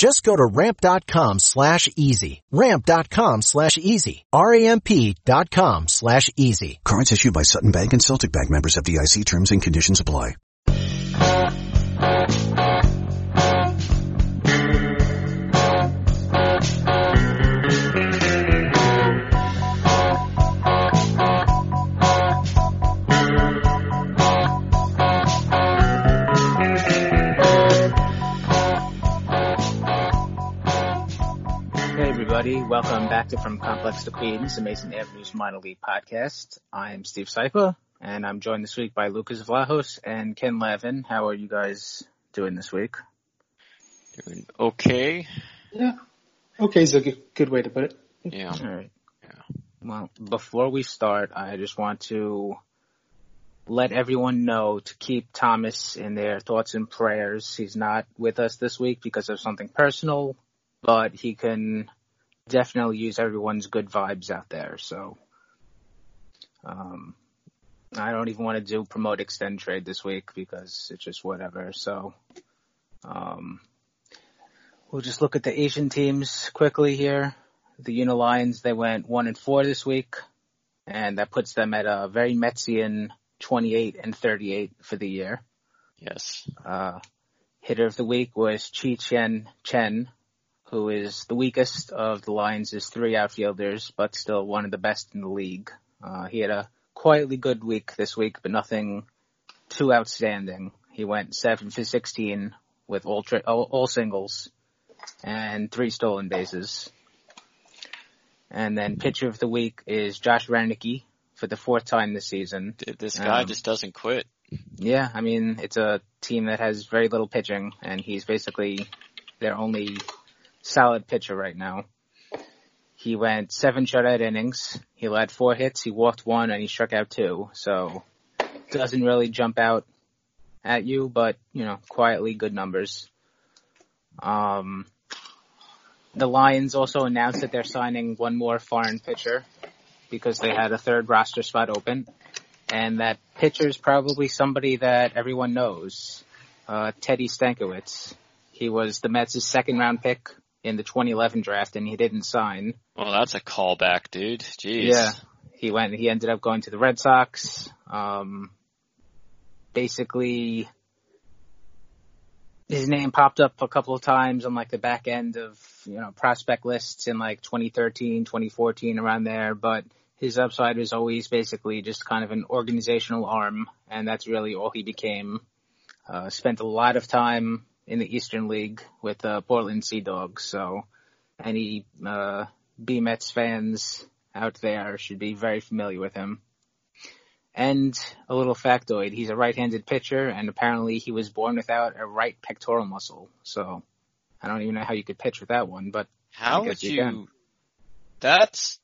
Just go to ramp.com slash easy. Ramp.com slash easy. R-A-M-P dot com slash easy. Cards issued by Sutton Bank and Celtic Bank members FDIC terms and conditions apply. Everybody, welcome back to From Complex to Queens, the Amazin' Avenue's minor league podcast. I'm Steve Sypa, and I'm joined this week by Lucas Vlahos and Ken Lavin. How are you guys doing this week? Doing okay. Yeah. Okay is a good, good way to put it. Yeah. All right. Yeah. Well, before we start, I just want to let everyone know to keep Thomas in their thoughts and prayers. He's not with us this week because of something personal, but he can definitely use everyone's good vibes out there. So, um, I don't even want to do promote extend trade this week because it's just whatever. So, um, we'll just look at the Asian teams quickly here. The Uni-Lions, they went one and four this week, and that puts them at a very Metsian 28 and 38 for the year. Yes. Uh, hitter of the week was Chi Chen Chen, who is the weakest of the Lions' three outfielders, but still one of the best in the league. Uh, he had a quietly good week this week, but nothing too outstanding. He went seven for 16 with all, tri- all, all singles and three stolen bases. And then pitcher of the week is Josh Roenicke for the fourth time this season. Dude, This guy Um, just doesn't quit. Yeah, I mean, it's a team that has very little pitching, and he's basically their only solid pitcher right now. He went seven shutout innings. He led four hits. He walked one, and he struck out two. So doesn't really jump out at you, but you know, quietly good numbers. Um, the Lions also announced that they're signing one more foreign pitcher because they had a third roster spot open and that pitcher is probably somebody that everyone knows, uh, Teddy Stankiewicz. He was the Mets' second round pick in the 2011 draft, and he didn't sign. Well, that's a callback, dude. Jeez. Yeah, he went. He ended up going to the Red Sox. Um, basically, his name popped up a couple of times on like the back end of you know prospect lists in like 2013, 2014, around there, but his upside was always basically just kind of an organizational arm, and that's really all he became. Uh, spent a lot of time in the Eastern League with the uh, Portland Sea Dogs, so any uh, B Mets fans out there should be very familiar with him. And a little factoid, he's a right-handed pitcher, and apparently he was born without a right pectoral muscle. So I don't even know how you could pitch with that one, but How would you. That's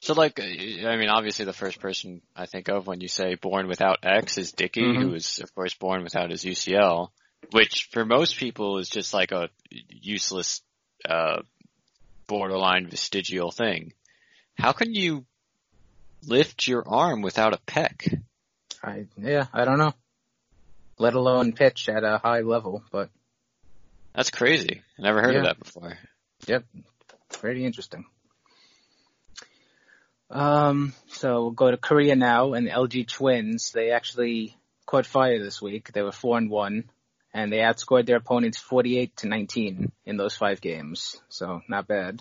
so like. I mean, obviously, the first person I think of when you say born without X is Dickey, Mhm. who was of course born without his UCL, which for most people is just like a useless, uh, borderline vestigial thing. How can you lift your arm without a pec? I yeah, I don't know. Let alone pitch at a high level, but That's crazy. I never heard of that before. Yep. Pretty interesting. Um, so we'll go to Korea now, and the LG Twins, they actually caught fire this week. They were 4 and 1, and they outscored their opponents 48 to 19 in those five games. So not bad.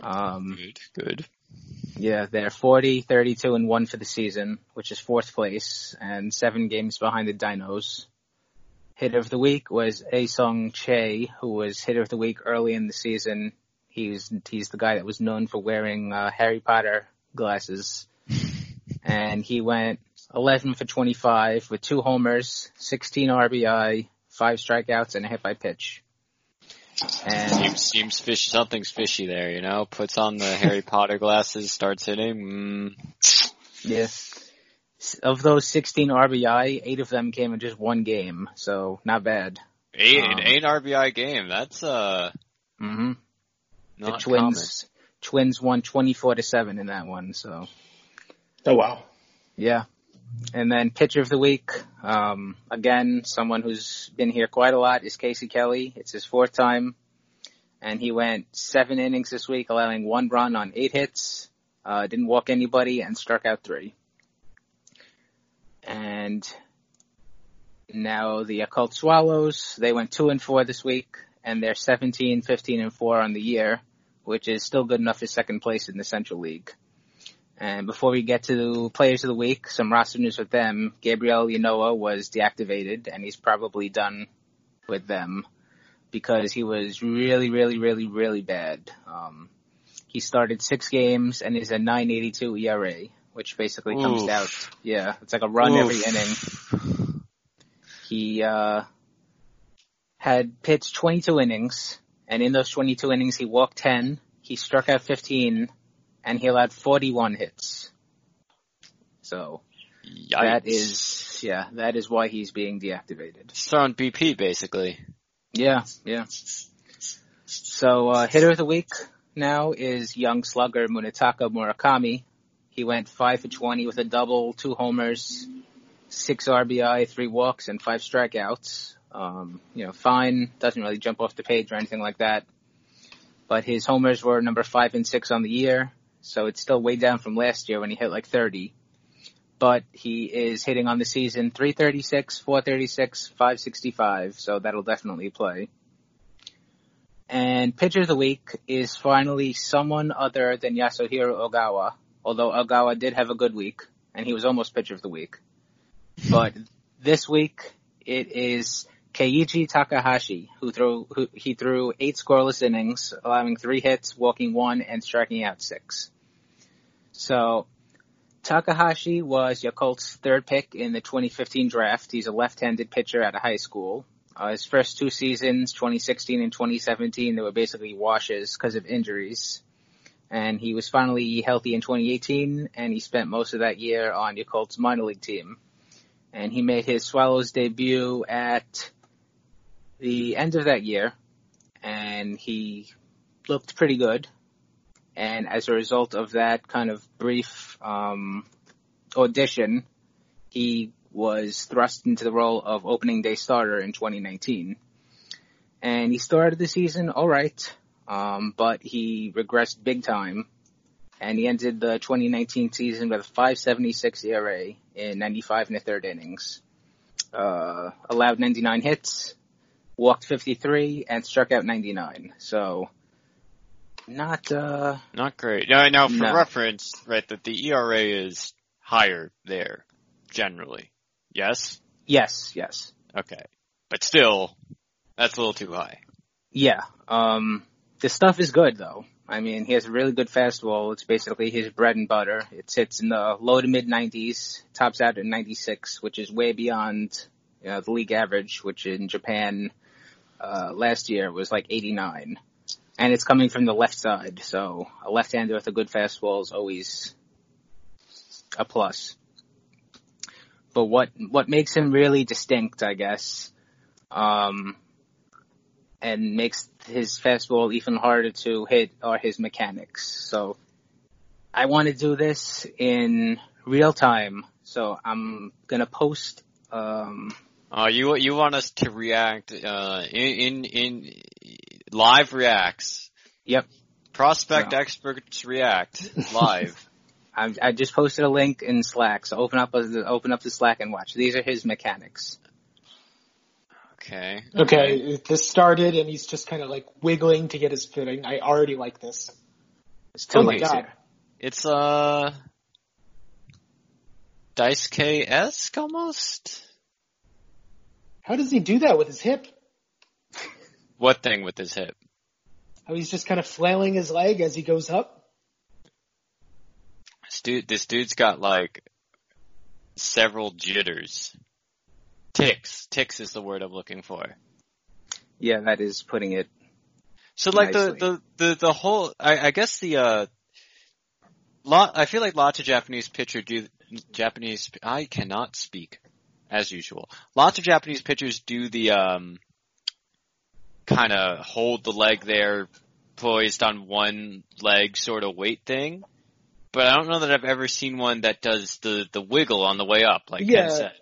Um, Good, good. Yeah, they're 40, 32, and 1 for the season, which is fourth place, and seven games behind the Dinos. Hitter of the week was Asong Che, who was hitter of the week early in the season. He's he's the guy that was known for wearing uh, Harry Potter glasses, and he went 11 for 25 with two homers, 16 RBI, five strikeouts, and a hit by pitch. And Seems seems fish. Something's fishy there, you know. Puts on the Harry Potter glasses, starts hitting. Mm, yeah, of those 16 RBI, eight of them came in just one game, so not bad. eight Um, an eight RBI game. That's uh hmm The not Twins, Twins won 24 to seven in that one, so. Oh wow. Yeah. And then pitcher of the week, um, again, someone who's been here quite a lot is Casey Kelly. It's his fourth time. And he went seven innings this week, allowing one run on eight hits, uh, didn't walk anybody and struck out three. And now the Yakult Swallows, they went two and four this week and they're 17, 15 and four on the year, which is still good enough for second place in the Central League. And before we get to players of the week, some roster news with them. Gabriel Ynoa was deactivated and he's probably done with them because he was really, really, really, really bad. Um, he started six games and is a 982 ERA, which basically comes out, yeah, it's like a run every inning. He, uh, had pitched 22 innings and in those 22 innings he walked 10, he struck out 15, and he allowed 41 hits. So Yikes. that is, yeah, that is why he's being deactivated. He's throwing BP basically. Yeah, yeah. So uh, hitter of the week now is young slugger Munetaka Murakami. He went five for 20 with a double, two homers, six RBI, three walks, and five strikeouts. Um, you know, fine. Doesn't really jump off the page or anything like that. But his homers were number five and six on the year, so it's still way down from last year when he hit like 30. But he is hitting on the season 336, 436, 565, so that'll definitely play. And pitcher of the week is finally someone other than Yasuhiro Ogawa, although Ogawa did have a good week, and he was almost pitcher of the week. But this week, it is Keiji Takahashi, who threw, who, he threw eight scoreless innings, allowing three hits, walking one, and striking out six. So, Takahashi was Yakult's third pick in the 2015 draft. He's a left-handed pitcher out of high school. Uh, his first two seasons, 2016 and 2017, they were basically washes because of injuries. And he was finally healthy in 2018, and he spent most of that year on Yakult's minor league team. And he made his Swallows debut at the end of that year, and he looked pretty good. And as a result of that kind of brief um, audition, he was thrust into the role of opening day starter in 2019. And he started the season alright, um, but he regressed big time. And he ended the 2019 season with a 576 ERA in 95 and a third innings. Uh, allowed 99 hits, walked 53, and struck out 99. So, not, uh, Not great. Now, now for No. reference, right, that the ERA is higher there, generally. Yes? yes, yes. Okay. But still, that's a little too high. Yeah. Um, the stuff is good though. I mean, he has a really good fastball. It's basically his bread and butter. It sits in the low to mid 90s, tops out at 96, which is way beyond you know, the league average, which in Japan uh, last year was like 89. And it's coming from the left side, so a left-hander with a good fastball is always a plus. But what what makes him really distinct, I guess, um, and makes his fastball even harder to hit are his mechanics. So I want to do this in real time. So I'm gonna post. Um, Uh, you, you want us to react, uh, in, in, in live reacts. Yep. Prospect Yeah. experts react live. I, I just posted a link in Slack. So open up a, open up the Slack and watch. These are his mechanics. Okay. Okay, this started and he's just kind of like wiggling to get his footing. I already like this. It's two Oh my God. here. It's uh Dice K esque almost. How does he do that with his hip? What thing with his hip? How he's just kind of flailing his leg as he goes up? This dude, this dude's got like several jitters. Ticks. Ticks is the word I'm looking for. Yeah, that is putting it. So like the, the, the, the whole, I, I guess the, uh, lot, I feel like lots of Japanese pitcher do, Japanese, I cannot speak as usual. Lots of Japanese pitchers do the, um, kind of hold the leg there poised on one leg sort of weight thing. But I don't know that I've ever seen one that does the, the wiggle on the way up, like Yeah. Ken said.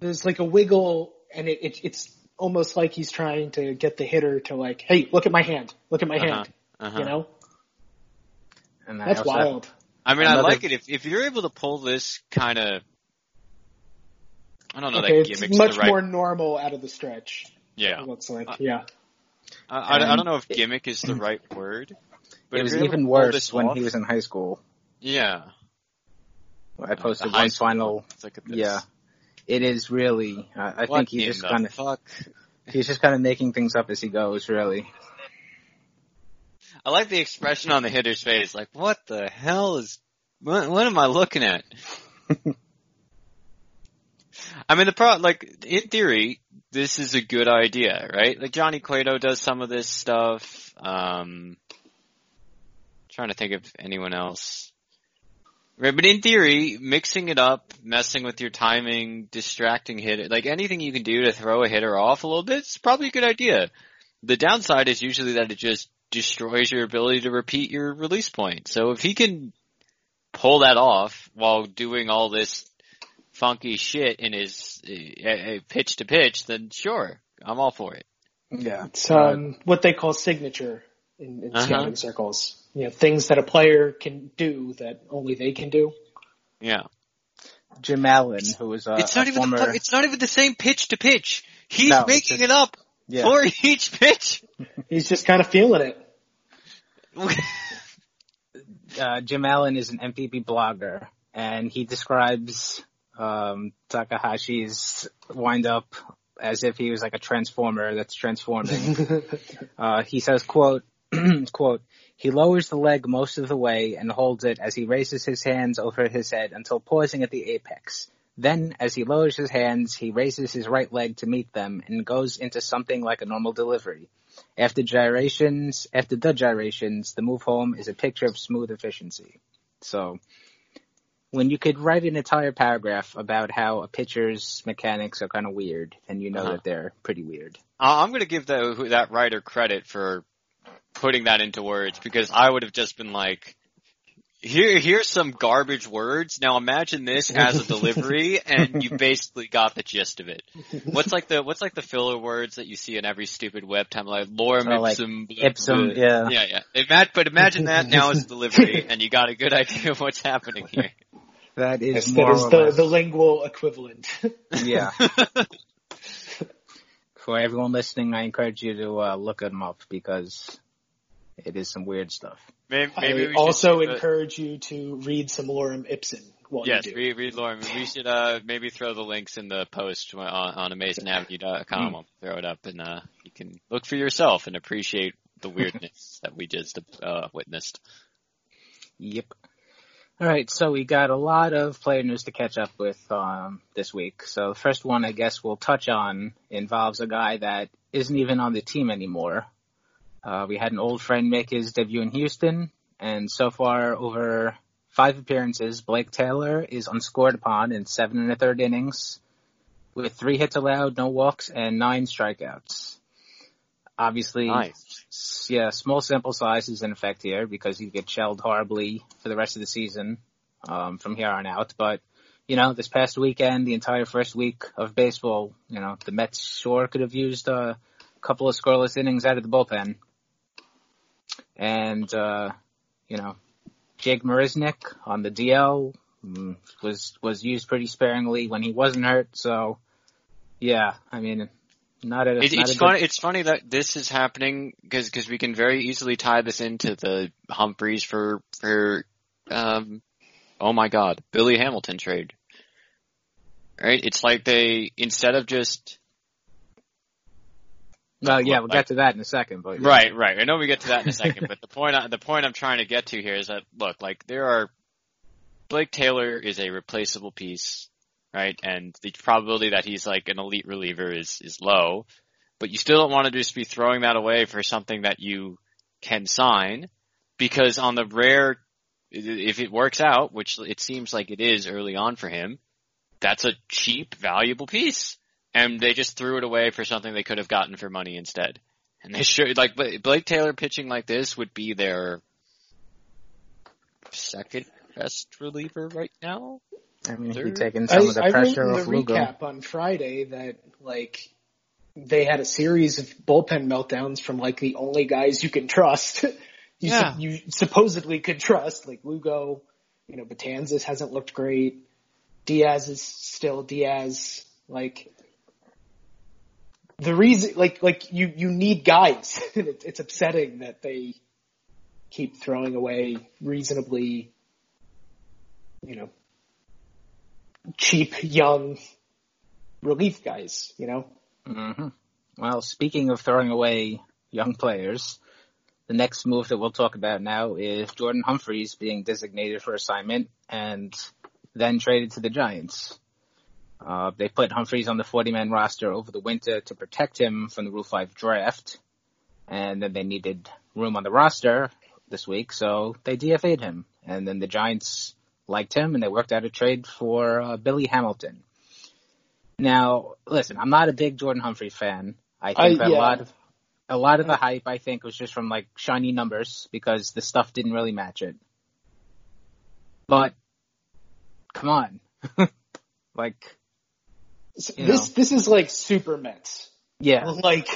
There's like a wiggle and it, it it's almost like he's trying to get the hitter to like, hey, look at my hand. Look at my Uh-huh. hand. Uh-huh. You know? And I That's also- wild. I mean, I like it if if you're able to pull this kind of. I don't know Okay, that it's gimmick's much the right. more normal out of the stretch. yeah, It looks like, Uh, yeah. I, I, I don't know if gimmick is the right word. But It was you're able to even worse when off- he was in high school. Yeah, I posted Uh, one final. one. Let's look at this. Yeah, it is really. Uh, I What think he in just kind of fuck? he's just kind of making things up as he goes. Really. I like the expression on the hitter's face. Like, what the hell is? What, what am I looking at? I mean, the pro like in theory, this is a good idea, right? Like Johnny Cueto does some of this stuff. Um, trying to think of anyone else. Right, but in theory, mixing it up, messing with your timing, distracting hitter, like anything you can do to throw a hitter off a little bit, it's probably a good idea. The downside is usually that it just destroys your ability to repeat your release point. So if he can pull that off while doing all this funky shit in his uh, uh, pitch to pitch, then sure, I'm all for it. Yeah. It's um, what they call signature in, in Uh-huh. scouting circles. You know, things that a player can do that only they can do. Yeah. Jim Allen, who was a, it's not a even former. the, it's not even the same pitch to pitch. He's No, making just- it up yeah. for each pitch. He's just kind of feeling it. uh, Jim Allen is an NPB blogger, and he describes um, Takahashi's windup as if he was like a transformer that's transforming. uh, he says, "quote quote He lowers the leg most of the way and holds it as he raises his hands over his head until pausing at the apex." Then, as he lowers his hands, he raises his right leg to meet them and goes into something like a normal delivery. After gyrations, after the gyrations, the move home is a picture of smooth efficiency. So, when you could write an entire paragraph about how a pitcher's mechanics are kind of weird, and you know Uh-huh. that they're pretty weird. I- I'm going to give that that writer credit for putting that into words because I would have just been like, "Here, here's some garbage words. Now imagine this as a delivery, and you basically got the gist of it." What's like the what's like the filler words that you see in every stupid web time, like lorem Oh, like ipsum, blah, Ipsum, yeah. yeah, yeah. Ima- but imagine that now as a delivery, and you got a good idea of what's happening here. That is Yes, more that is or the, less, the lingual equivalent. yeah. For everyone listening, I encourage you to uh, look them up because it is some weird stuff. maybe, maybe I we also do the- encourage you to read some Lorem Ipsum while Yes, you do. read, read Lauren. We should uh, maybe throw the links in the post on, on AmazingAvenue.com. We'll throw it up, and uh, you can look for yourself and appreciate the weirdness that we just uh, witnessed. Yep. All right, so we got a lot of player news to catch up with um, this week. So the first one, I guess, we'll touch on involves a guy that isn't even on the team anymore. Uh, we had an old friend make his debut in Houston, and so far over five appearances, Blake Taylor is unscored upon in seven and a third innings, with three hits allowed, no walks, and nine strikeouts. Obviously, Nice. Yeah, small sample size is in effect here because you get shelled horribly for the rest of the season um, from here on out. But you know, this past weekend, the entire first week of baseball, you know, the Mets sure could have used a couple of scoreless innings out of the bullpen. And uh, you know, Jake Marisnick on the DL mm, was was used pretty sparingly when he wasn't hurt. So yeah, I mean, not a It, not it's funny. It's funny that this is happening because we can very easily tie this into the Humphreys for for um, oh my god, Billy Hamilton trade. Right? It's like they, instead of just, Well, yeah, we'll Like- get to that in a second, but yeah. right, right. I know we get to that in a second, but the point, I, the point I'm trying to get to here is that, look, like there are, Blake Taylor is a replaceable piece, right? And the probability that he's like an elite reliever is, is low, but you still don't want to just be throwing that away for something that you can sign because on the rare, if it works out, which it seems like it is early on for him, that's a cheap, valuable piece. And they just threw it away for something they could have gotten for money instead. And they should, like, Blake Taylor pitching like this would be their second best reliever right now. I mean, Third? he's taking I, some of the I wrote pressure in the off Lugo. recap on Friday that like they had a series of bullpen meltdowns from like the only guys you can trust. you, Yeah. sup- you supposedly could trust, like Lugo. You know, Betances hasn't looked great. Diaz is still Diaz. Like the reason, like like you you need guys. it, it's upsetting that they keep throwing away reasonably, you know, cheap young relief guys. You know, hmm Well, speaking of throwing away young players, the next move that we'll talk about now is Jordan Humphreys being designated for assignment and then traded to the Giants. Uh, they put Humphreys on the 40-man roster over the winter to protect him from the Rule 5 draft, and then they needed room on the roster this week, so they DFA'd him. And then the Giants liked him, and they worked out a trade for uh, Billy Hamilton. Now, listen, I'm not a big Jordan Humphrey fan. I think I- that yeah. a lot of a lot of the hype I think was just from like shiny numbers because the stuff didn't really match it. But come on. like this know. this is like super Mets. yeah. Like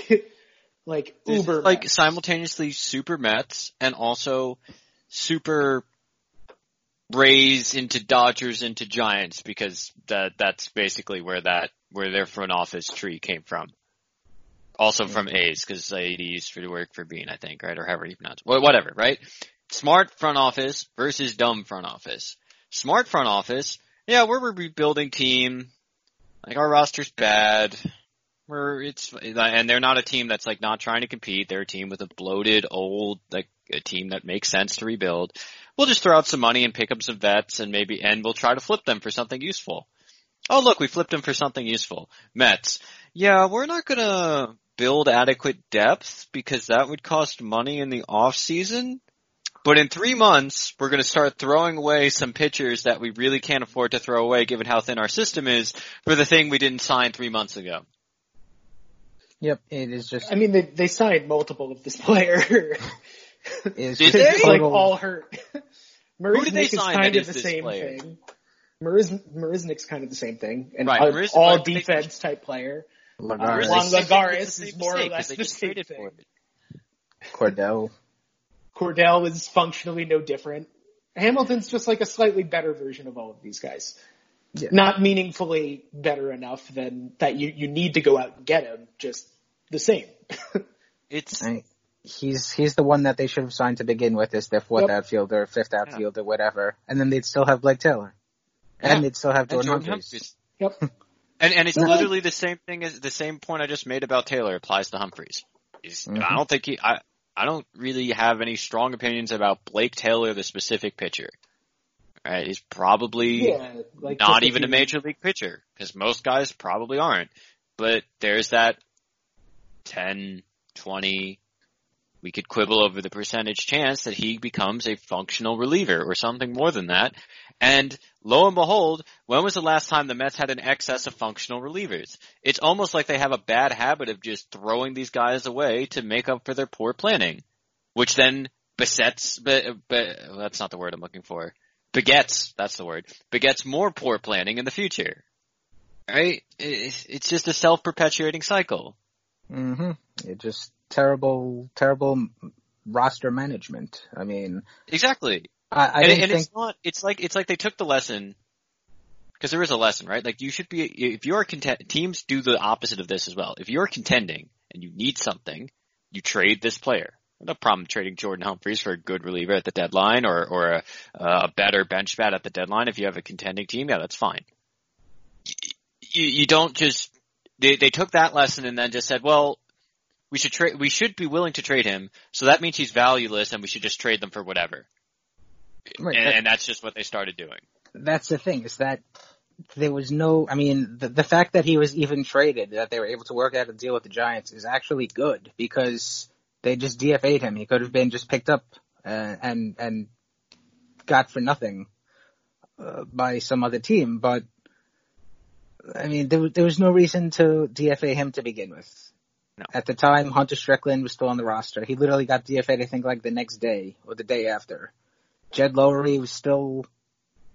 like This is uber like Mets. simultaneously super Mets and also super Rays into Dodgers into Giants because that that's basically where that where their front office tree came from. Also from mm-hmm. A's because they used to work for Beane, I think, right, or however you pronounce it. Well, whatever, right? Smart front office versus dumb front office. Smart front office, yeah, we're a rebuilding team. Like our roster's bad. We're it's and they're not a team that's like not trying to compete. They're a team with a bloated old like a team that makes sense to rebuild. We'll just throw out some money and pick up some vets and maybe and we'll try to flip them for something useful. Oh look, we flipped them for something useful. Mets. Yeah, we're not gonna build adequate depth because that would cost money in the off season. But in three months, we're going to start throwing away some pitchers that we really can't afford to throw away given how thin our system is for the thing we didn't sign three months ago. Yep. It is just I mean, they they signed multiple of this player. is Did just they? it's like total- all hurt. Who did they Marisnick is sign kind that of the same player? thing. Mariz, Marisnick's kind of the same thing, and Right, an Mariz- all but they- defense type player. Lagares, uh, Juan They- Lagares is more or less they the same thing. for. Cordell. Cordell is functionally no different. Hamilton's just like a slightly better version of all of these guys. Yeah. Not meaningfully better enough than that you, you need to go out and get him, just the same. It's I, he's he's the one that they should have signed to begin with as their fourth Yep. outfielder, fifth outfielder, whatever, and then they'd still have Blake Taylor, and they'd still have and Jordan, Jordan Humphreys. Humphreys. yep. And and it's Yeah. literally the same thing as the same point I just made about Taylor applies to Humphreys. He's, Mhm. I don't think he I I don't really have any strong opinions about Blake Taylor, the specific pitcher. Right? He's probably Yeah, like not even a major league pitcher because most guys probably aren't. But there's that 10, 20, we could quibble over the percentage chance that he becomes a functional reliever or something more than that. And lo and behold, when was the last time the Mets had an excess of functional relievers? It's almost like they have a bad habit of just throwing these guys away to make up for their poor planning, which then besets, be, be, that's not the word I'm looking for. Begets, that's the word, begets more poor planning in the future. Right? It's just a self-perpetuating cycle. hmm It just terrible, terrible roster management. I mean, Exactly. I, I and and think. it's not. It's like it's like they took the lesson because there is a lesson, right? Like you should be if you're content. Teams do the opposite of this as well. If you're contending and you need something, you trade this player. No problem trading Jordan Humphreys for a good reliever at the deadline or or a, a better bench bat at the deadline if you have a contending team. Yeah, that's fine. You, you don't just they they took that lesson and then just said, well, we should trade we should be willing to trade him, so that means he's valueless and we should just trade them for whatever. Right, and, that- and that's just what they started doing. that's the thing is that there was no I mean the the fact that he was even traded that they were able to work out a deal with the Giants is actually good because they just DFA'd him. He could have been just picked up uh, and and got for nothing uh, by some other team, but I mean there was- there was no reason to DFA him to begin with. No. At the time, Hunter Strickland was still on the roster. He literally got DFA'd, I think, like the next day or the day after. Jed Lowrie was still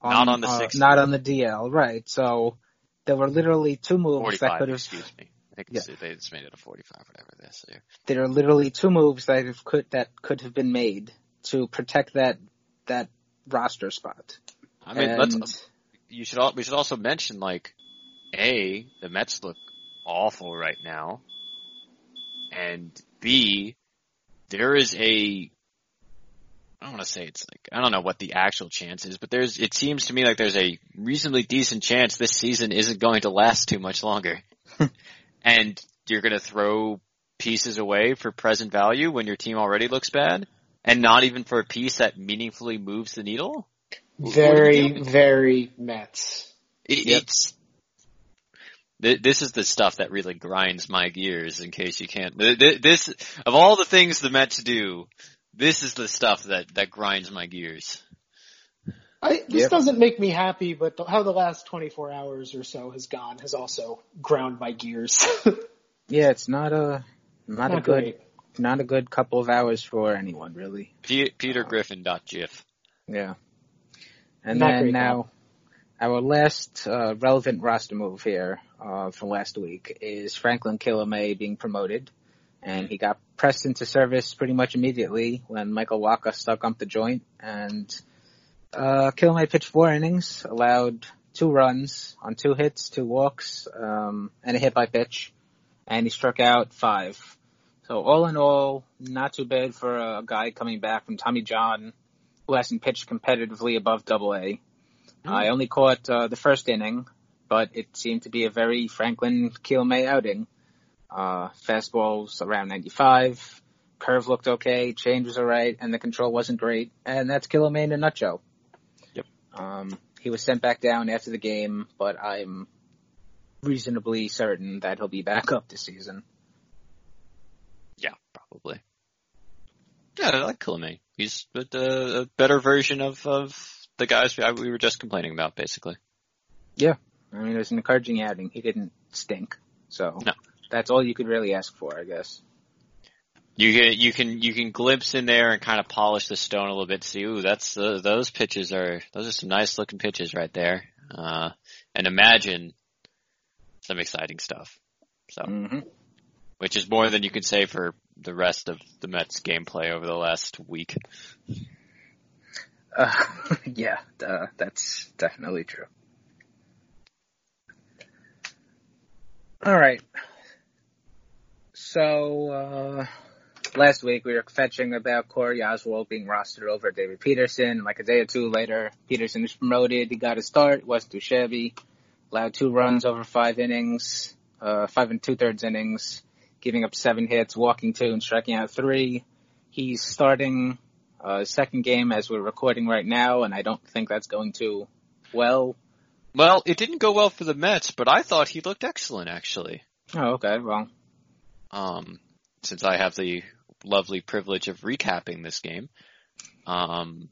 Not on the uh, not on the DL, right? So there were literally two moves that could have. excuse me. I think it's, they just made it a forty five, whatever this year. There are literally two moves that have could that could have been made to protect that that roster spot. I mean, and, let's you should we should also mention like a the Mets look awful right now, and b there is a I don't want to say it's like I don't know what the actual chance is, but there's it seems to me like there's a reasonably decent chance this season isn't going to last too much longer, and you're going to throw pieces away for present value when your team already looks bad, and not even for a piece that meaningfully moves the needle. What are you Very, very Mets. It, Yep. It's th- this is the stuff that really grinds my gears. In case you can't, th- th- this of all the things the Mets do, this is the stuff that that grinds my gears. I, this Yep. doesn't make me happy, but the, how the last 24 hours or so has gone has also ground my gears. yeah, it's not a not, a good great. not a good couple of hours for anyone really. P- Peter Griffin dot GIF. Yeah. And Not then great, now, our last uh, relevant roster move here uh, from last week is Franklyn Kilome being promoted, and he got pressed into service pretty much immediately when Michael Wacha stuck up the joint, and uh, Kilome pitched four innings, allowed two runs on two hits, two walks, um, and a hit by pitch, and he struck out five. So all in all, not too bad for a guy coming back from Tommy John who hasn't pitched competitively above double A. I only caught uh, the first inning, but it seemed to be a very Franklyn Kilome outing. Uh, fastballs around 95, curve looked okay, change was alright, and the control wasn't great, and that's Kilome in a nutshell. Um, he was sent back down after the game, but I'm reasonably certain that he'll be back up this season. Yeah, probably. Yeah, I like Kilome. He's a, a better version of of the guys we, we were just complaining about, basically. Yeah, I mean, it was an encouraging outing. He didn't stink, so No. that's all you could really ask for, I guess. You can you can you can glimpse in there and kind of polish the stone a little bit. See, ooh, that's uh, those pitches are those are some nice looking pitches right there. Uh, and imagine some exciting stuff. So, hmm which is more than you could say for the rest of the Mets gameplay over the last week. Uh, yeah, uh, that's definitely true. All right. So uh, last week we were fetching about Corey Oswalt being rostered over David Peterson. Like a day or two later, Peterson was promoted. He got a start. wasn't too shabby. Allowed two runs over five innings, uh, five and two thirds innings, giving up seven hits, walking two, and striking out three. He's starting uh, second game as we're recording right now, and I don't think that's going to well. Well, it didn't go well for the Mets, but I thought he looked excellent actually. Oh, okay. Well, Um, since I have the lovely privilege of recapping this game. Um,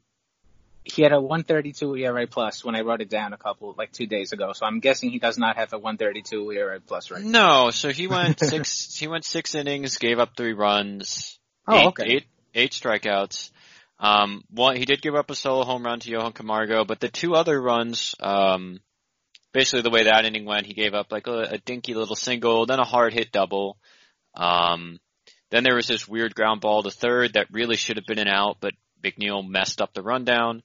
he had a 132 ERA plus when I wrote it down a couple, like two days ago. So I'm guessing he does not have a 132 ERA plus right now. no, so he went six. he went six innings, gave up three runs, Oh, eight, okay. eight, eight strikeouts. Um, one he did give up a solo home run to Johan Camargo, but the two other runs, um, basically the way that inning went, he gave up like a, a dinky little single, then a hard hit double. Um, then there was this weird ground ball to third that really should have been an out, but McNeil messed up the rundown.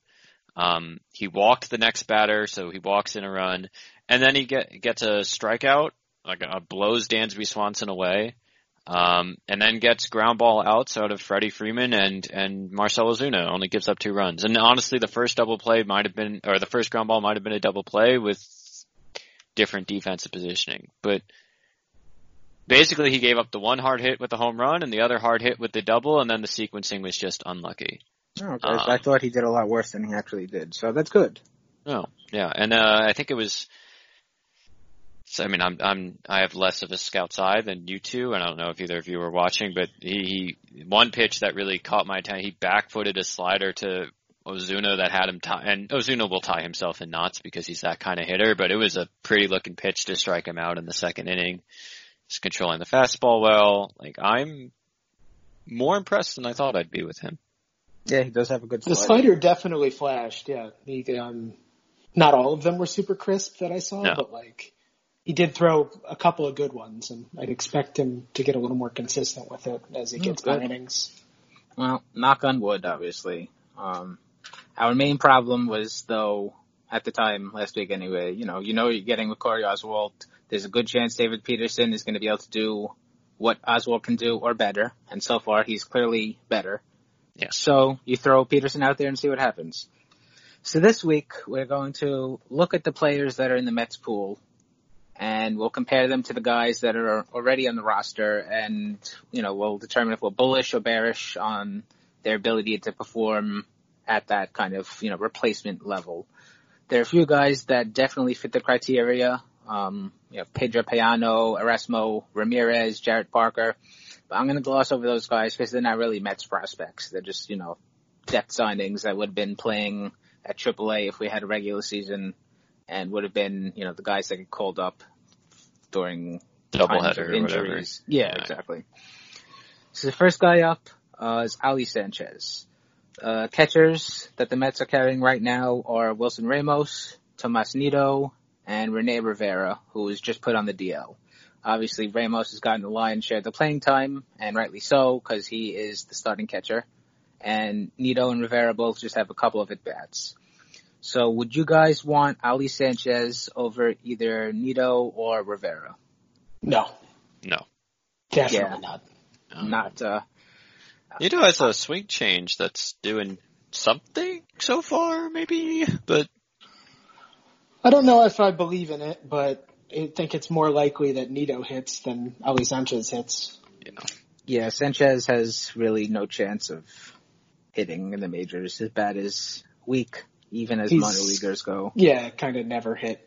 Um, he walked the next batter, so he walks in a run, and then he get, gets a strikeout, like a blows Dansby Swanson away. Um, and then gets ground ball outs out of Freddie Freeman and, and Marcell Ozuna only gives up two runs. And honestly, the first double play might have been, or the first ground ball might have been a double play with different defensive positioning. But basically he gave up the one hard hit with the home run and the other hard hit with the double and then the sequencing was just unlucky. Oh, okay. So I thought he did a lot worse than he actually did. So that's good. Oh, yeah. And, uh, I think it was, so, I mean, I'm, I'm, I have less of a scout's eye than you two, and I don't know if either of you were watching, but he, he one pitch that really caught my attention, he backfooted a slider to Ozuna that had him tie, and Ozuna will tie himself in knots because he's that kind of hitter, but it was a pretty looking pitch to strike him out in the second inning. He's controlling the fastball well. Like, I'm more impressed than I thought I'd be with him. Yeah, he does have a good Slider. The slider. slider definitely flashed. Yeah, he, um, not all of them were super crisp that I saw, No. but like he did throw a couple of good ones, and I'd expect him to get a little more consistent with it as he Mm, gets good. more innings. Well, knock on wood, obviously. Um, our main problem was though, at the time, last week anyway, you know, you know you're getting with Corey Oswalt. There's a good chance David Peterson is going to be able to do what Oswalt can do or better. And so far he's clearly better. Yeah. So you throw Peterson out there and see what happens. So this week we're going to look at the players that are in the Mets pool and we'll compare them to the guys that are already on the roster and, you know, we'll determine if we're bullish or bearish on their ability to perform at that kind of, you know, replacement level. There are a few guys that definitely fit the criteria. Um, you know, Pedro Payano, Erasmo Ramirez, Jarrett Parker. But I'm going to gloss over those guys because they're not really Mets prospects. They're just, you know, depth signings that would have been playing at AAA if we had a regular season and would have been, you know, the guys that get called up during Doubleheader or injuries. Yeah, Yeah. exactly. So the first guy up uh, is Ali Sanchez. Uh, catchers that the Mets are carrying right now are Wilson Ramos, Tomas Nido, and Rene Rivera, who was just put on the DL. Obviously, Ramos has gotten the lion's share of the playing time, and rightly so, because he is the starting catcher. And Nido and Rivera both just have a couple of at-bats. So would you guys want Ali Sanchez over either Nido or Rivera? No, No. definitely Yeah. not. Um, Not, uh, Nido has a swing change that's doing something so far, maybe, but I don't know if I believe in it, but I think it's more likely that Nido hits than Ali Sanchez hits. you know, yeah, Sanchez has really no chance of hitting in the majors. His bat is weak, even as He's- minor leaguers go. Yeah, kind of never hit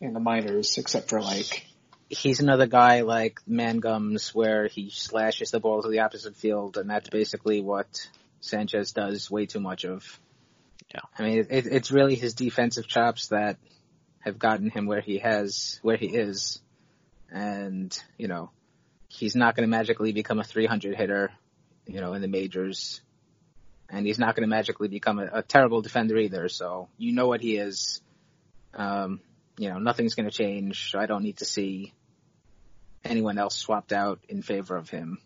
in the minors except for like he's another guy like Mangums where he slashes the ball to the opposite field, and that's basically what Sanchez does way too much of. Yeah. I mean, it, it's really his defensive chops that have gotten him where he has, where he is. And, you know, he's not going to magically become a 300 hitter, you know, in the majors. And he's not going to magically become a, a terrible defender either. So you know what he is. Um, you know, nothing's going to change. I don't need to see anyone else swapped out in favor of him.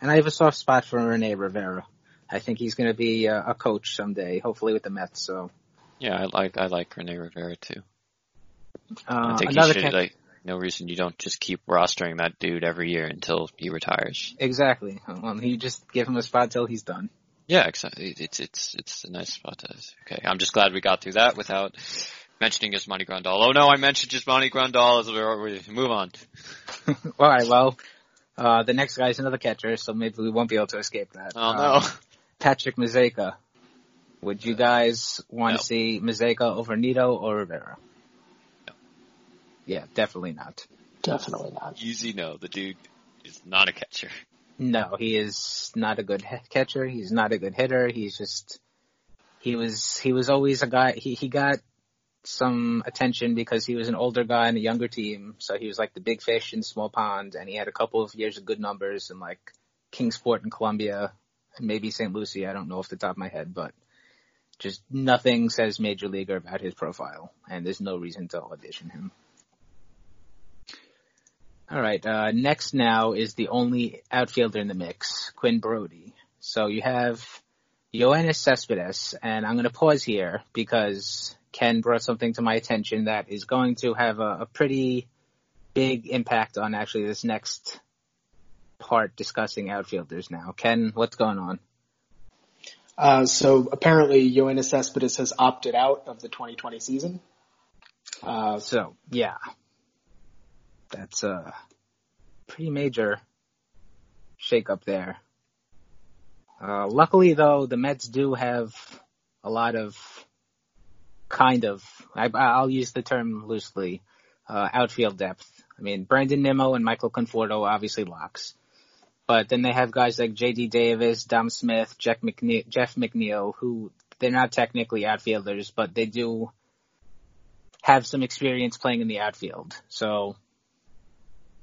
And I have a soft spot for Rene Rivera. I think he's going to be a, a coach someday, hopefully with the Mets. So yeah, I like I like Rene Rivera too. uh, I think another you should catch- like no reason you don't just keep rostering that dude every year until he retires. exactly. Well, you just give him a spot till he's done. Yeah, exactly. It's it's it's a nice spot to. Okay, I'm just glad we got through that without mentioning Yasmani Grandal. Oh no, I mentioned Yasmani Grandal as we we move on. All right. Well, uh, the next guy is another catcher, so maybe we won't be able to escape that. Oh Um, no. Patrick Mazeika. Would you guys want No. to see Mazeika over Nido or Rivera? No. Yeah, definitely not. definitely not. Easy no. The dude is not a catcher. No, he is not a good catcher. He's not a good hitter. He's just he was he was always a guy. He he got some attention because he was an older guy in a younger team, so he was like the big fish in small pond, and he had a couple of years of good numbers in like Kingsport and Columbia, and maybe St. Lucie. I don't know off the top of my head, but just nothing says major leaguer about his profile, and there's no reason to audition him. All right. Uh, next now is the only outfielder in the mix, Quinn Brodey. So you have Yoenis Cespedes, and I'm going to pause here because Ken brought something to my attention that is going to have a, a pretty big impact on actually this next part discussing outfielders now. Ken, what's going on? Uh, so apparently Yoenis Cespedes has opted out of the 2020 season. Uh, so yeah, that's a pretty major shakeup there. Uh, luckily though, the Mets do have a lot of kind of, I, I'll use the term loosely, uh, outfield depth. I mean, Brandon Nimmo and Michael Conforto obviously locks. But then they have guys like J.D. Davis, Dom Smith, Jeff McNeil, Jeff McNeil, who they're not technically outfielders, but they do have some experience playing in the outfield. So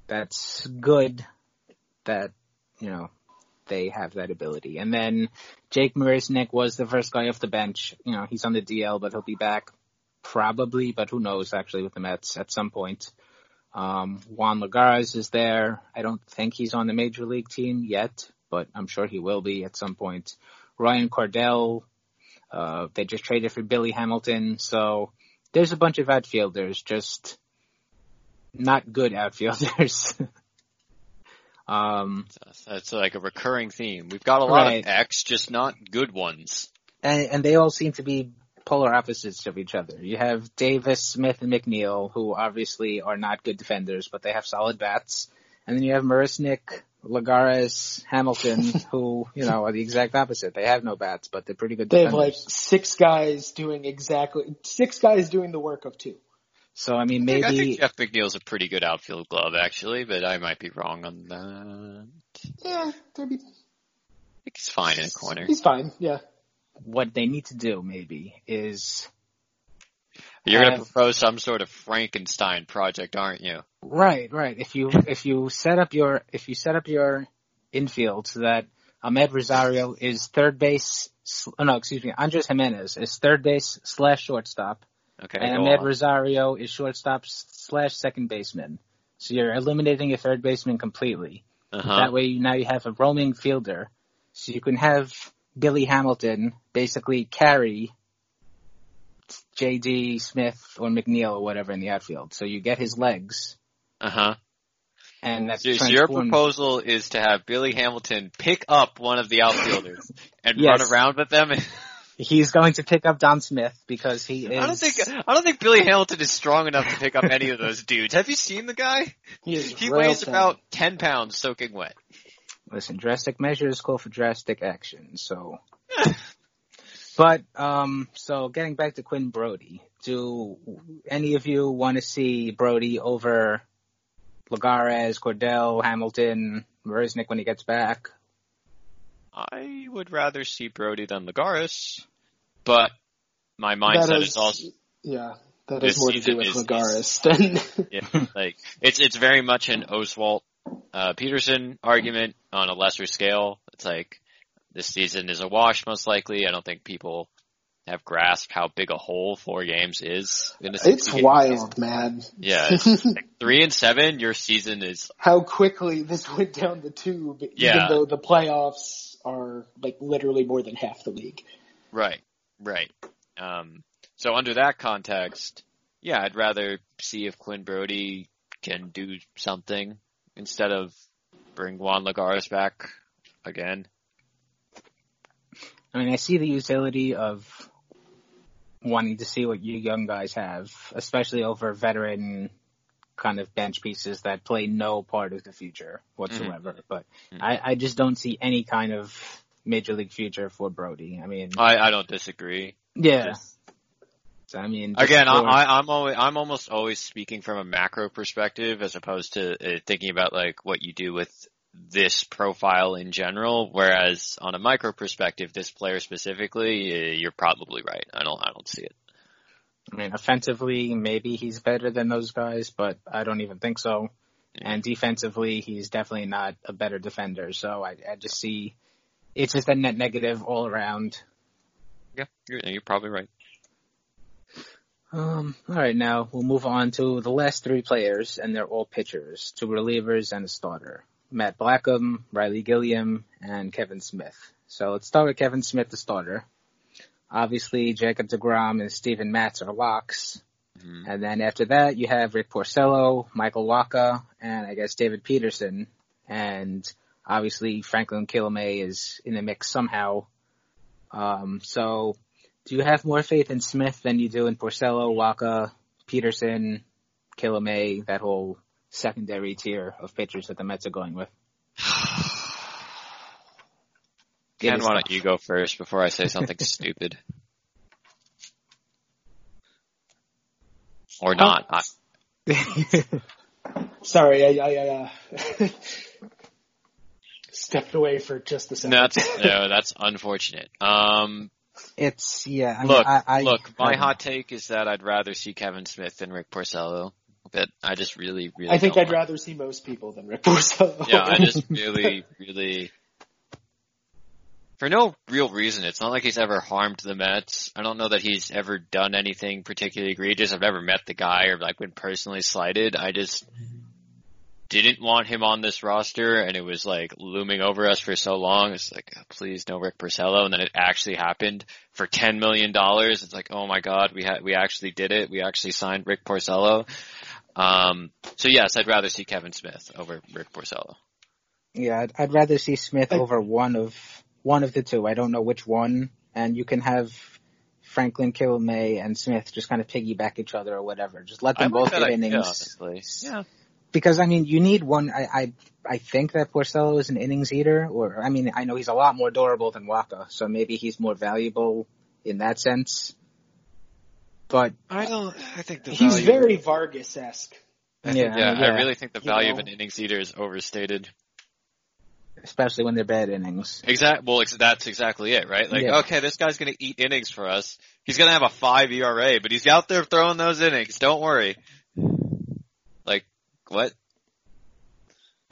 that's good that, you know, they have that ability. And then Jake Marisnick was the first guy off the bench. You know, he's on the DL, but he'll be back probably, but who knows actually with the Mets at some point. Um, Juan Lagares is there. I don't think he's on the major league team yet, but I'm sure he will be at some point. Ryan Cordell, uh, they just traded for Billy Hamilton. So there's a bunch of outfielders, just not good outfielders. um, That's like a recurring theme. We've got a lot Right. of X, just not good ones. and, and they all seem to be polar opposites of each other. You have Davis, Smith, and McNeil, who obviously are not good defenders, but they have solid bats. And then you have Marisnick, Lagares, Hamilton, who, you know, are the exact opposite. They have no bats, but they're pretty good They have like six guys doing exactly, six guys doing the work of two. so, I mean, I think, I maybe, think Jeff McNeil's a pretty good outfield glove, actually, but I might be wrong on that. Yeah, I mean, I think he's fine in a corner. he's fine. Yeah. What they need to do, maybe, is You're going to propose some sort of Frankenstein project, aren't you? Right, right. If you if you set up your if you set up your infield so that Amed Rosario is third base, no, excuse me, Andres Gimenez is third base slash shortstop, Okay. and Amed on. Rosario is shortstop slash second baseman. So you're eliminating your third baseman completely. Uh-huh. That way, you, now you have a roaming fielder, so you can have Billy Hamilton basically carry J.D. Smith or McNeil or whatever in the outfield. So you get his legs, Uh-huh. and that's So, so your proposal is to have Billy Hamilton pick up one of the outfielders and Yes. run around with them. He's going to pick up Dom Smith because he is. I don't think I don't think Billy Hamilton is strong enough to pick up any of those dudes. Have you seen the guy? He, is He weighs thin. about ten pounds soaking wet. Listen, drastic measures call for drastic action. So, but um, so getting back to Quinn Brodey, do any of you want to see Brodey over Lagares, Cordell, Hamilton, Marisnick when he gets back? I would rather see Brodey than Lagares, but my mindset That is has- also Yeah, that has more to do with is- Lagares than. yeah, like it's it's very much an Oswalt uh, Peterson argument on a lesser scale. It's like this season is a wash, most likely. I don't think people have grasped how big a hole four games is. In a it's 60 game wild, man. Yeah, like three and seven. Your season is How quickly this went down the tube, even Yeah. though the playoffs are like literally more than half the league. right, right. Um, so under that context, yeah, I'd rather see if Quinn Brodey can do something instead of bring Juan Lagares back again. I mean, I see the utility of wanting to see what you young guys have, especially over veteran kind of bench pieces that play no part of the future whatsoever. But Mhm. I, I just don't see any kind of major league future for Brodey. I mean, I, I don't disagree. yeah. Just- So, I mean, Again, I, I, I'm always, I'm almost always speaking from a macro perspective as opposed to uh, thinking about like what you do with this profile in general. Whereas on a micro perspective, this player specifically, you're probably right. I don't, I don't see it. I mean, offensively, maybe he's better than those guys, but I don't even think so. And defensively, he's definitely not a better defender. So I, I just see it's just a net negative all around. Yeah, you're, you're probably right. Um, all right, now we'll move on to the last three players, and they're all pitchers, two relievers and a starter. Matt Blackham, Riley Gilliam, and Kevin Smith. So let's start with Kevin Smith, the starter. Obviously, Jacob DeGrom and Steven Matz are locks. Mhm. And then after that, you have Rick Porcello, Michael Wacha, and I guess David Peterson. And Obviously, Franklyn Kilome is in the mix somehow. Um, so, do you have more faith in Smith than you do in Porcello, Wacha, Peterson, Kilome, that whole secondary tier of pitchers that the Mets are going with? Ken, why don't you go first before I say something stupid? Or not. I, Sorry, I, I, I uh, stepped away for just a second. that's no, that's unfortunate. Um, It's yeah. I mean, look, I, I, look. My I- hot take is that I'd rather see Kevin Smith than Rick Porcello. But I just really, really. I think don't I'd want- rather see most people than Rick Porcello. Yeah, I just really, really. For no real reason. It's not like he's ever harmed the Mets. I don't know that he's ever done anything particularly egregious. I've never met the guy or like been personally slighted. I just didn't want him on this roster and it was like looming over us for so long. It's like, please no Rick Porcello. And then it actually happened for $10 million. It's like, oh my God, we had, we actually did it. We actually signed Rick Porcello. Um, so yes, I'd rather see Kevin Smith over Rick Porcello. Yeah, I'd, I'd rather see Smith I- over one of one of the two. I don't know which one, and you can have Franklyn Kilome and Smith just kind of piggyback each other or whatever. Just let them I both get idea, innings. honestly. Yeah. Because I mean, you need one. I, I I think that Porcello is an innings eater, or I mean, I know he's a lot more durable than Wacha, so maybe he's more valuable in that sense. But I don't. I think the He's value- very Vargas-esque. I Yeah, yeah, I yeah. really think the You value of an innings eater is overstated. especially when they're bad innings. Exact. Well, ex- that's exactly it, right? Like, Yeah. okay, this guy's gonna eat innings for us. He's gonna have a five ERA, but he's out there throwing those innings. Don't worry. What?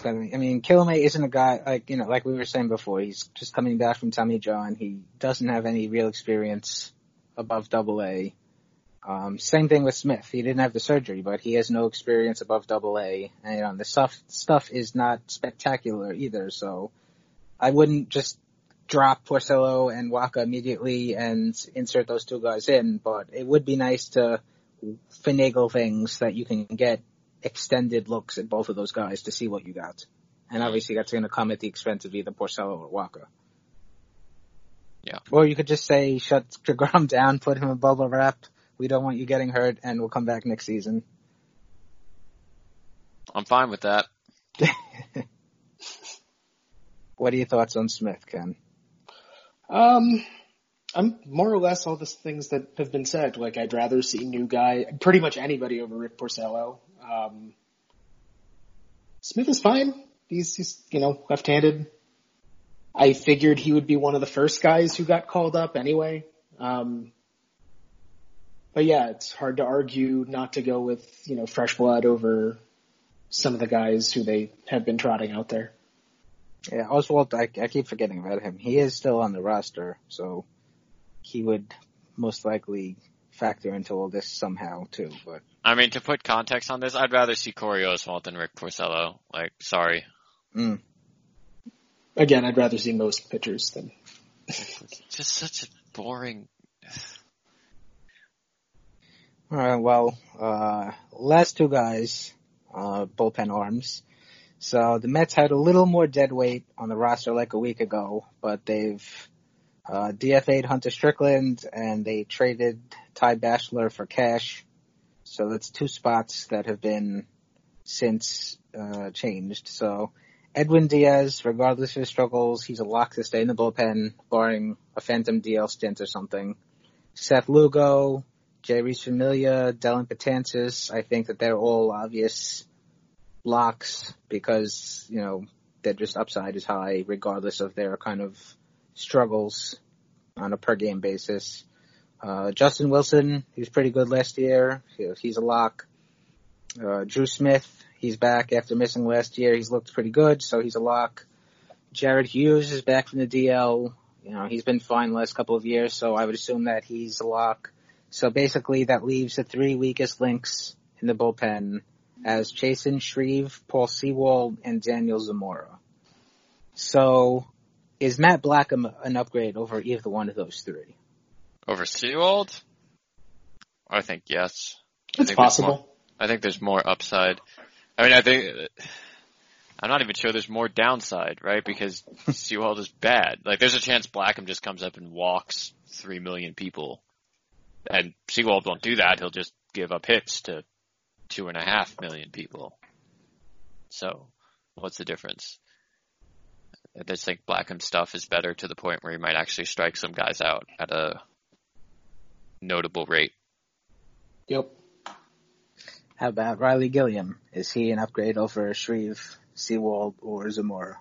I mean, Kilome isn't a guy like you know, like we were saying before. He's just coming back from Tommy John. He doesn't have any real experience above Double A. Um, same thing with Smith. He didn't have the surgery, but he has no experience above Double A. And you know, the stuff stuff is not spectacular either. So I wouldn't just drop Porcello and Wacha immediately and insert those two guys in. But it would be nice to finagle things that you can get extended looks at both of those guys to see what you got. And obviously that's going to come at the expense of either Porcello or Wacha. Yeah. Or you could just say, shut DeGrom down, put him in bubble wrap. We don't want you getting hurt and we'll come back next season. I'm fine with that. What are your thoughts on Smith, Ken? Um, I'm more or less all the things that have been said. Like I'd rather see new guy, pretty much anybody over Rick Porcello. Um, Smith is fine. He's, he's you know left-handed. I figured he would be one of the first guys who got called up anyway. Um, but yeah, it's hard to argue not to go with you know fresh blood over some of the guys who they have been trotting out there. Yeah, Oswalt, I, I keep forgetting about him. He is still on the roster, so he would most likely factor into all this somehow too, but I mean, to put context on this, I'd rather see Corey Oswalt than Rick Porcello. Like, sorry. mm, Again, I'd rather see most pitchers than just such a boring. All right, well, uh, last two guys, uh, bullpen arms. So the Mets had a little more dead weight on the roster like a week ago, but they've, uh, DFA'd Hunter Strickland and they traded Ty Bashlor for cash. So that's two spots that have been since, uh, changed. So Edwin Diaz, regardless of his struggles, he's a lock to stay in the bullpen, barring a phantom DL stint or something. Seth Lugo, Jeurys Familia, Dellin Betances, I think that they're all obvious locks because, you know, their just upside is high regardless of their kind of struggles on a per game basis. Uh, Justin Wilson, he was pretty good last year. He- He's a lock. Uh, Drew Smith, he's back after missing last year. He's looked pretty good, so he's a lock. Jared Hughes is back from the DL. You know, he's been fine the last couple of years, so I would assume that he's a lock. So basically that leaves the three weakest links in the bullpen as Chasen Shreve, Paul Sewald, and Daniel Zamora. So is Matt Blackham an upgrade over either one of those three? Over Sewald? I think yes. I it's think there's more- possible. I think there's more upside. I mean, I think I'm not even sure there's more downside, right? Because Sewald is bad. Like there's a chance Blackham just comes up and walks three million people. And Sewald won't do that. He'll just give up hits to two and a half million people. So, what's the difference? I just think Blackham stuff is better to the point where he might actually strike some guys out at a notable rate. Yep. How about Riley Gilliam? Is he an upgrade over Shreve, Sewald, or Zamora?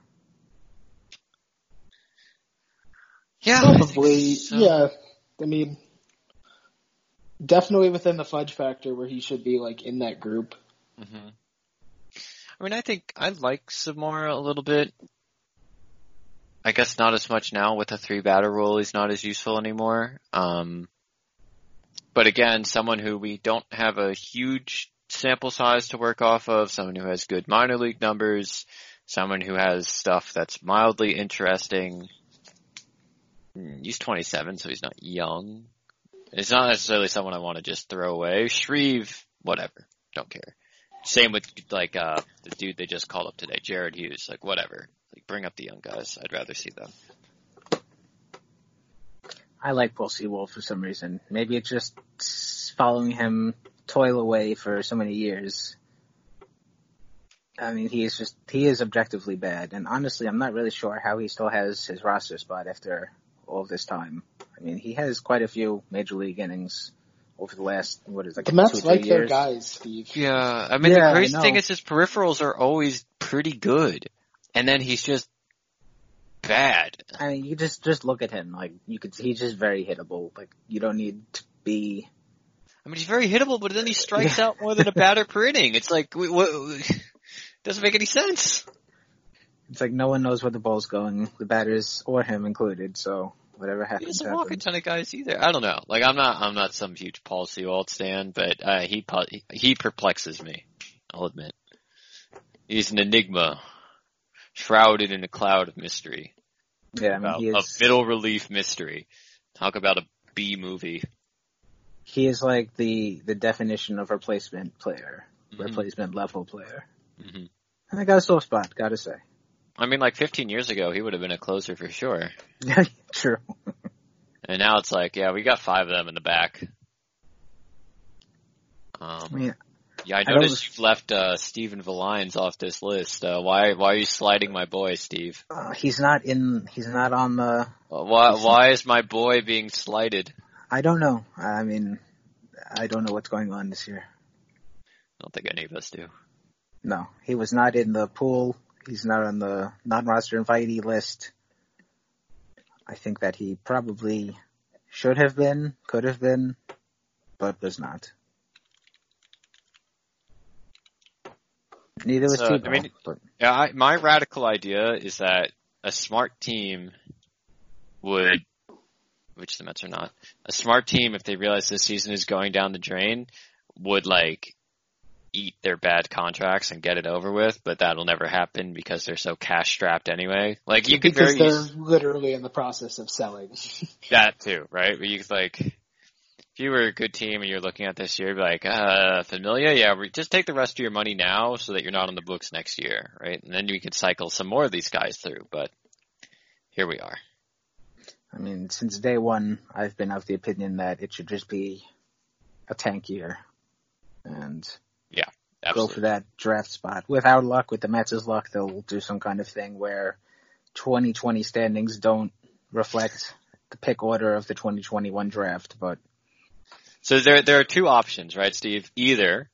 Yeah, I Probably, so. yeah. I mean, definitely within the fudge factor where he should be like in that group. hmm I mean, I think I like Zamora a little bit. I guess not as much now with the three batter rule. He's not as useful anymore. Um, but again, someone who we don't have a huge sample size to work off of, someone who has good minor league numbers, someone who has stuff that's mildly interesting. Hmm, He's 27, so he's not young. It's not necessarily someone I want to just throw away. Shreve, whatever. Don't care. Same with like uh the dude they just called up today, Jared Hughes. Like whatever. Like bring up the young guys. I'd rather see them. I like Paul Sewald for some reason. Maybe it's just following him toil away for so many years. I mean, he is just, he is objectively bad. And honestly, I'm not really sure how he still has his roster spot after all this time. I mean, he has quite a few major league innings over the last, what is it, like The two, Mets three like their years. guys, Steve. Yeah, I mean Yeah, the I crazy thing is his peripherals are always pretty good. And then he's just bad. I mean, you just, just look at him. Like, you could, he's just very hittable. Like, you don't need to be I mean he's very hittable, but then he strikes out more than a batter per inning. It's like what, what doesn't make any sense. It's like no one knows where the ball's going, the batters or him included. So whatever happens. He happens, doesn't walk a ton of guys either. I don't know. Like I'm not I'm not some huge Paul Sewald stan, but uh, he he perplexes me. I'll admit. He's an enigma, shrouded in a cloud of mystery. Yeah, I mean About he a is middle relief mystery. Talk about a B movie. he is like the the definition of replacement player, Mhm. replacement level player. Mhm. And I got a soft spot, gotta say. I mean, like 15 years ago, he would have been a closer for sure. Yeah, true. And now it's like, yeah, we got five of them in the back. Um, mean, yeah, I I noticed you've left uh, Stephen Villines off this list. Uh, why why are you sliding my boy, Steve? uh, he's not in. He's not on the. Uh, Why why is my boy being slighted? I don't know. I mean, I don't know what's going on this year. I don't think any of us do. No, he was not in the pool. He's not on the non-roster invitee list. I think that he probably should have been, could have been, but was not. Neither was So, Tebow. I mean- but Yeah, I, my radical idea is that a smart team would, which the Mets are not, a smart team if they realize this season is going down the drain would like eat their bad contracts and get it over with, but that'll never happen because they're so cash strapped anyway. Like you could because very they're eas- literally in the process of selling. that too, right? But you could like, if you were a good team and you're looking at this year, you'd be like, uh, Familia, yeah, we just take the rest of your money now so that you're not on the books next year, right? And then we could cycle some more of these guys through, but here we are. I mean, since day one, I've been of the opinion that it should just be a tank year and go Absolutely. for that draft spot. Without luck, with the Mets' luck, they'll do some kind of thing where 2020 standings don't reflect the pick order of the 2021 draft, but So there, there are two options, right, Steve? Either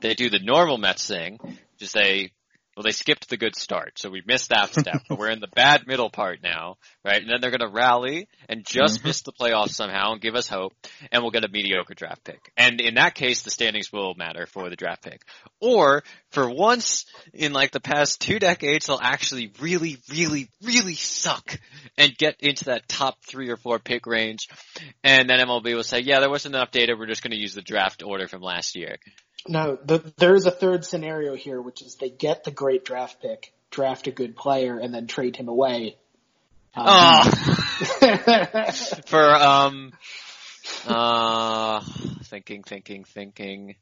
they do the normal Mets thing, just say, well, they skipped the good start, so we missed that step, but we're in the bad middle part now, right? And then they're gonna rally and just Mhm. miss the playoffs somehow and give us hope, and we'll get a mediocre draft pick. And in that case, the standings will matter for the draft pick. Or, for once in like the past two decades, they'll actually really, really, really suck and get into that top three or four pick range, and then MLB will say, yeah, there wasn't enough data, we're just gonna use the draft order from last year. No, the, there is a third scenario here, which is they get the great draft pick, draft a good player, and then trade him away. Um, Oh, for um, uh, thinking, thinking, thinking.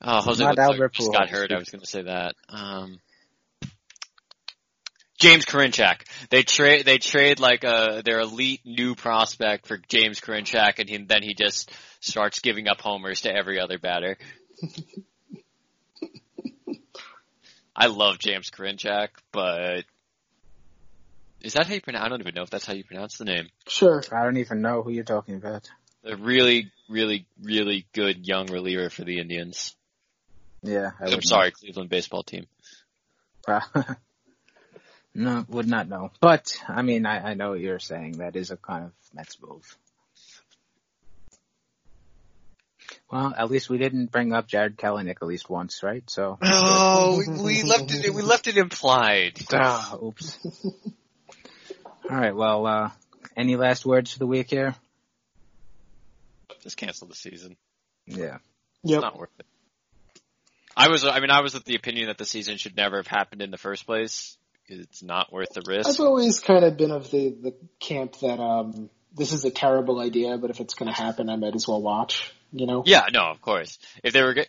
Oh, Jose Not Leclerc Albert just got hurt. I was going to say that. Um, James Karinchak. They trade they trade like a their elite new prospect for James Karinchak, and he, then he just starts giving up homers to every other batter. I love James Karinchak, but is that how you pronounce? I don't even know if that's how you pronounce the name. Sure. I don't even know who you're talking about. A really, really, really good young reliever for the Indians. Yeah, I I'm would sorry, Cleveland baseball team. Not. no, would not know. But I mean, I, I know what you're saying. That is a kind of Mets move. Well, at least we didn't bring up Jarred Kelenic at least once, right? So. Oh, we, we left it. We left it implied. Ah, oops. All right. Well, uh, any last words for the week here? Just cancel the season. Yeah. It's not worth it. I was, I mean, I was of the opinion that the season should never have happened in the first place because it's not worth the risk. I've always kind of been of the, the camp that, um, this is a terrible idea, but if it's going to happen, I might as well watch, you know? Yeah, no, of course. If they were, go-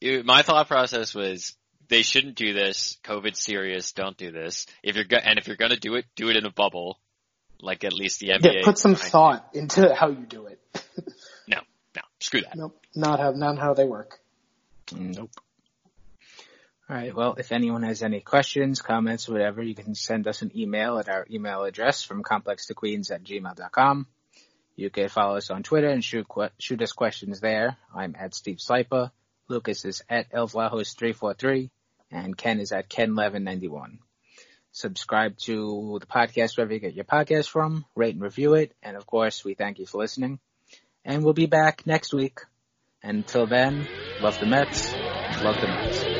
it- my thought process was they shouldn't do this. COVID's serious. Don't do this. If you're go- and if you're gonna do it, do it in a bubble, like at least the NBA. Yeah, put some trying to- thought into how you do it. No, no, screw that. nope. Not how, not how they work. Nope. All right. Well, if anyone has any questions, comments, whatever, you can send us an email at our email address from complextoqueens at gmail.com. You can follow us on Twitter and shoot shoot us questions there. I'm at Steve Sypa. Lucas is at elflajos343 and Ken is at Ken1191. Subscribe to the podcast wherever you get your podcast from, rate and review it, and of course, we thank you for listening. And we'll be back next week. Until then, love the Mets, love the Mets.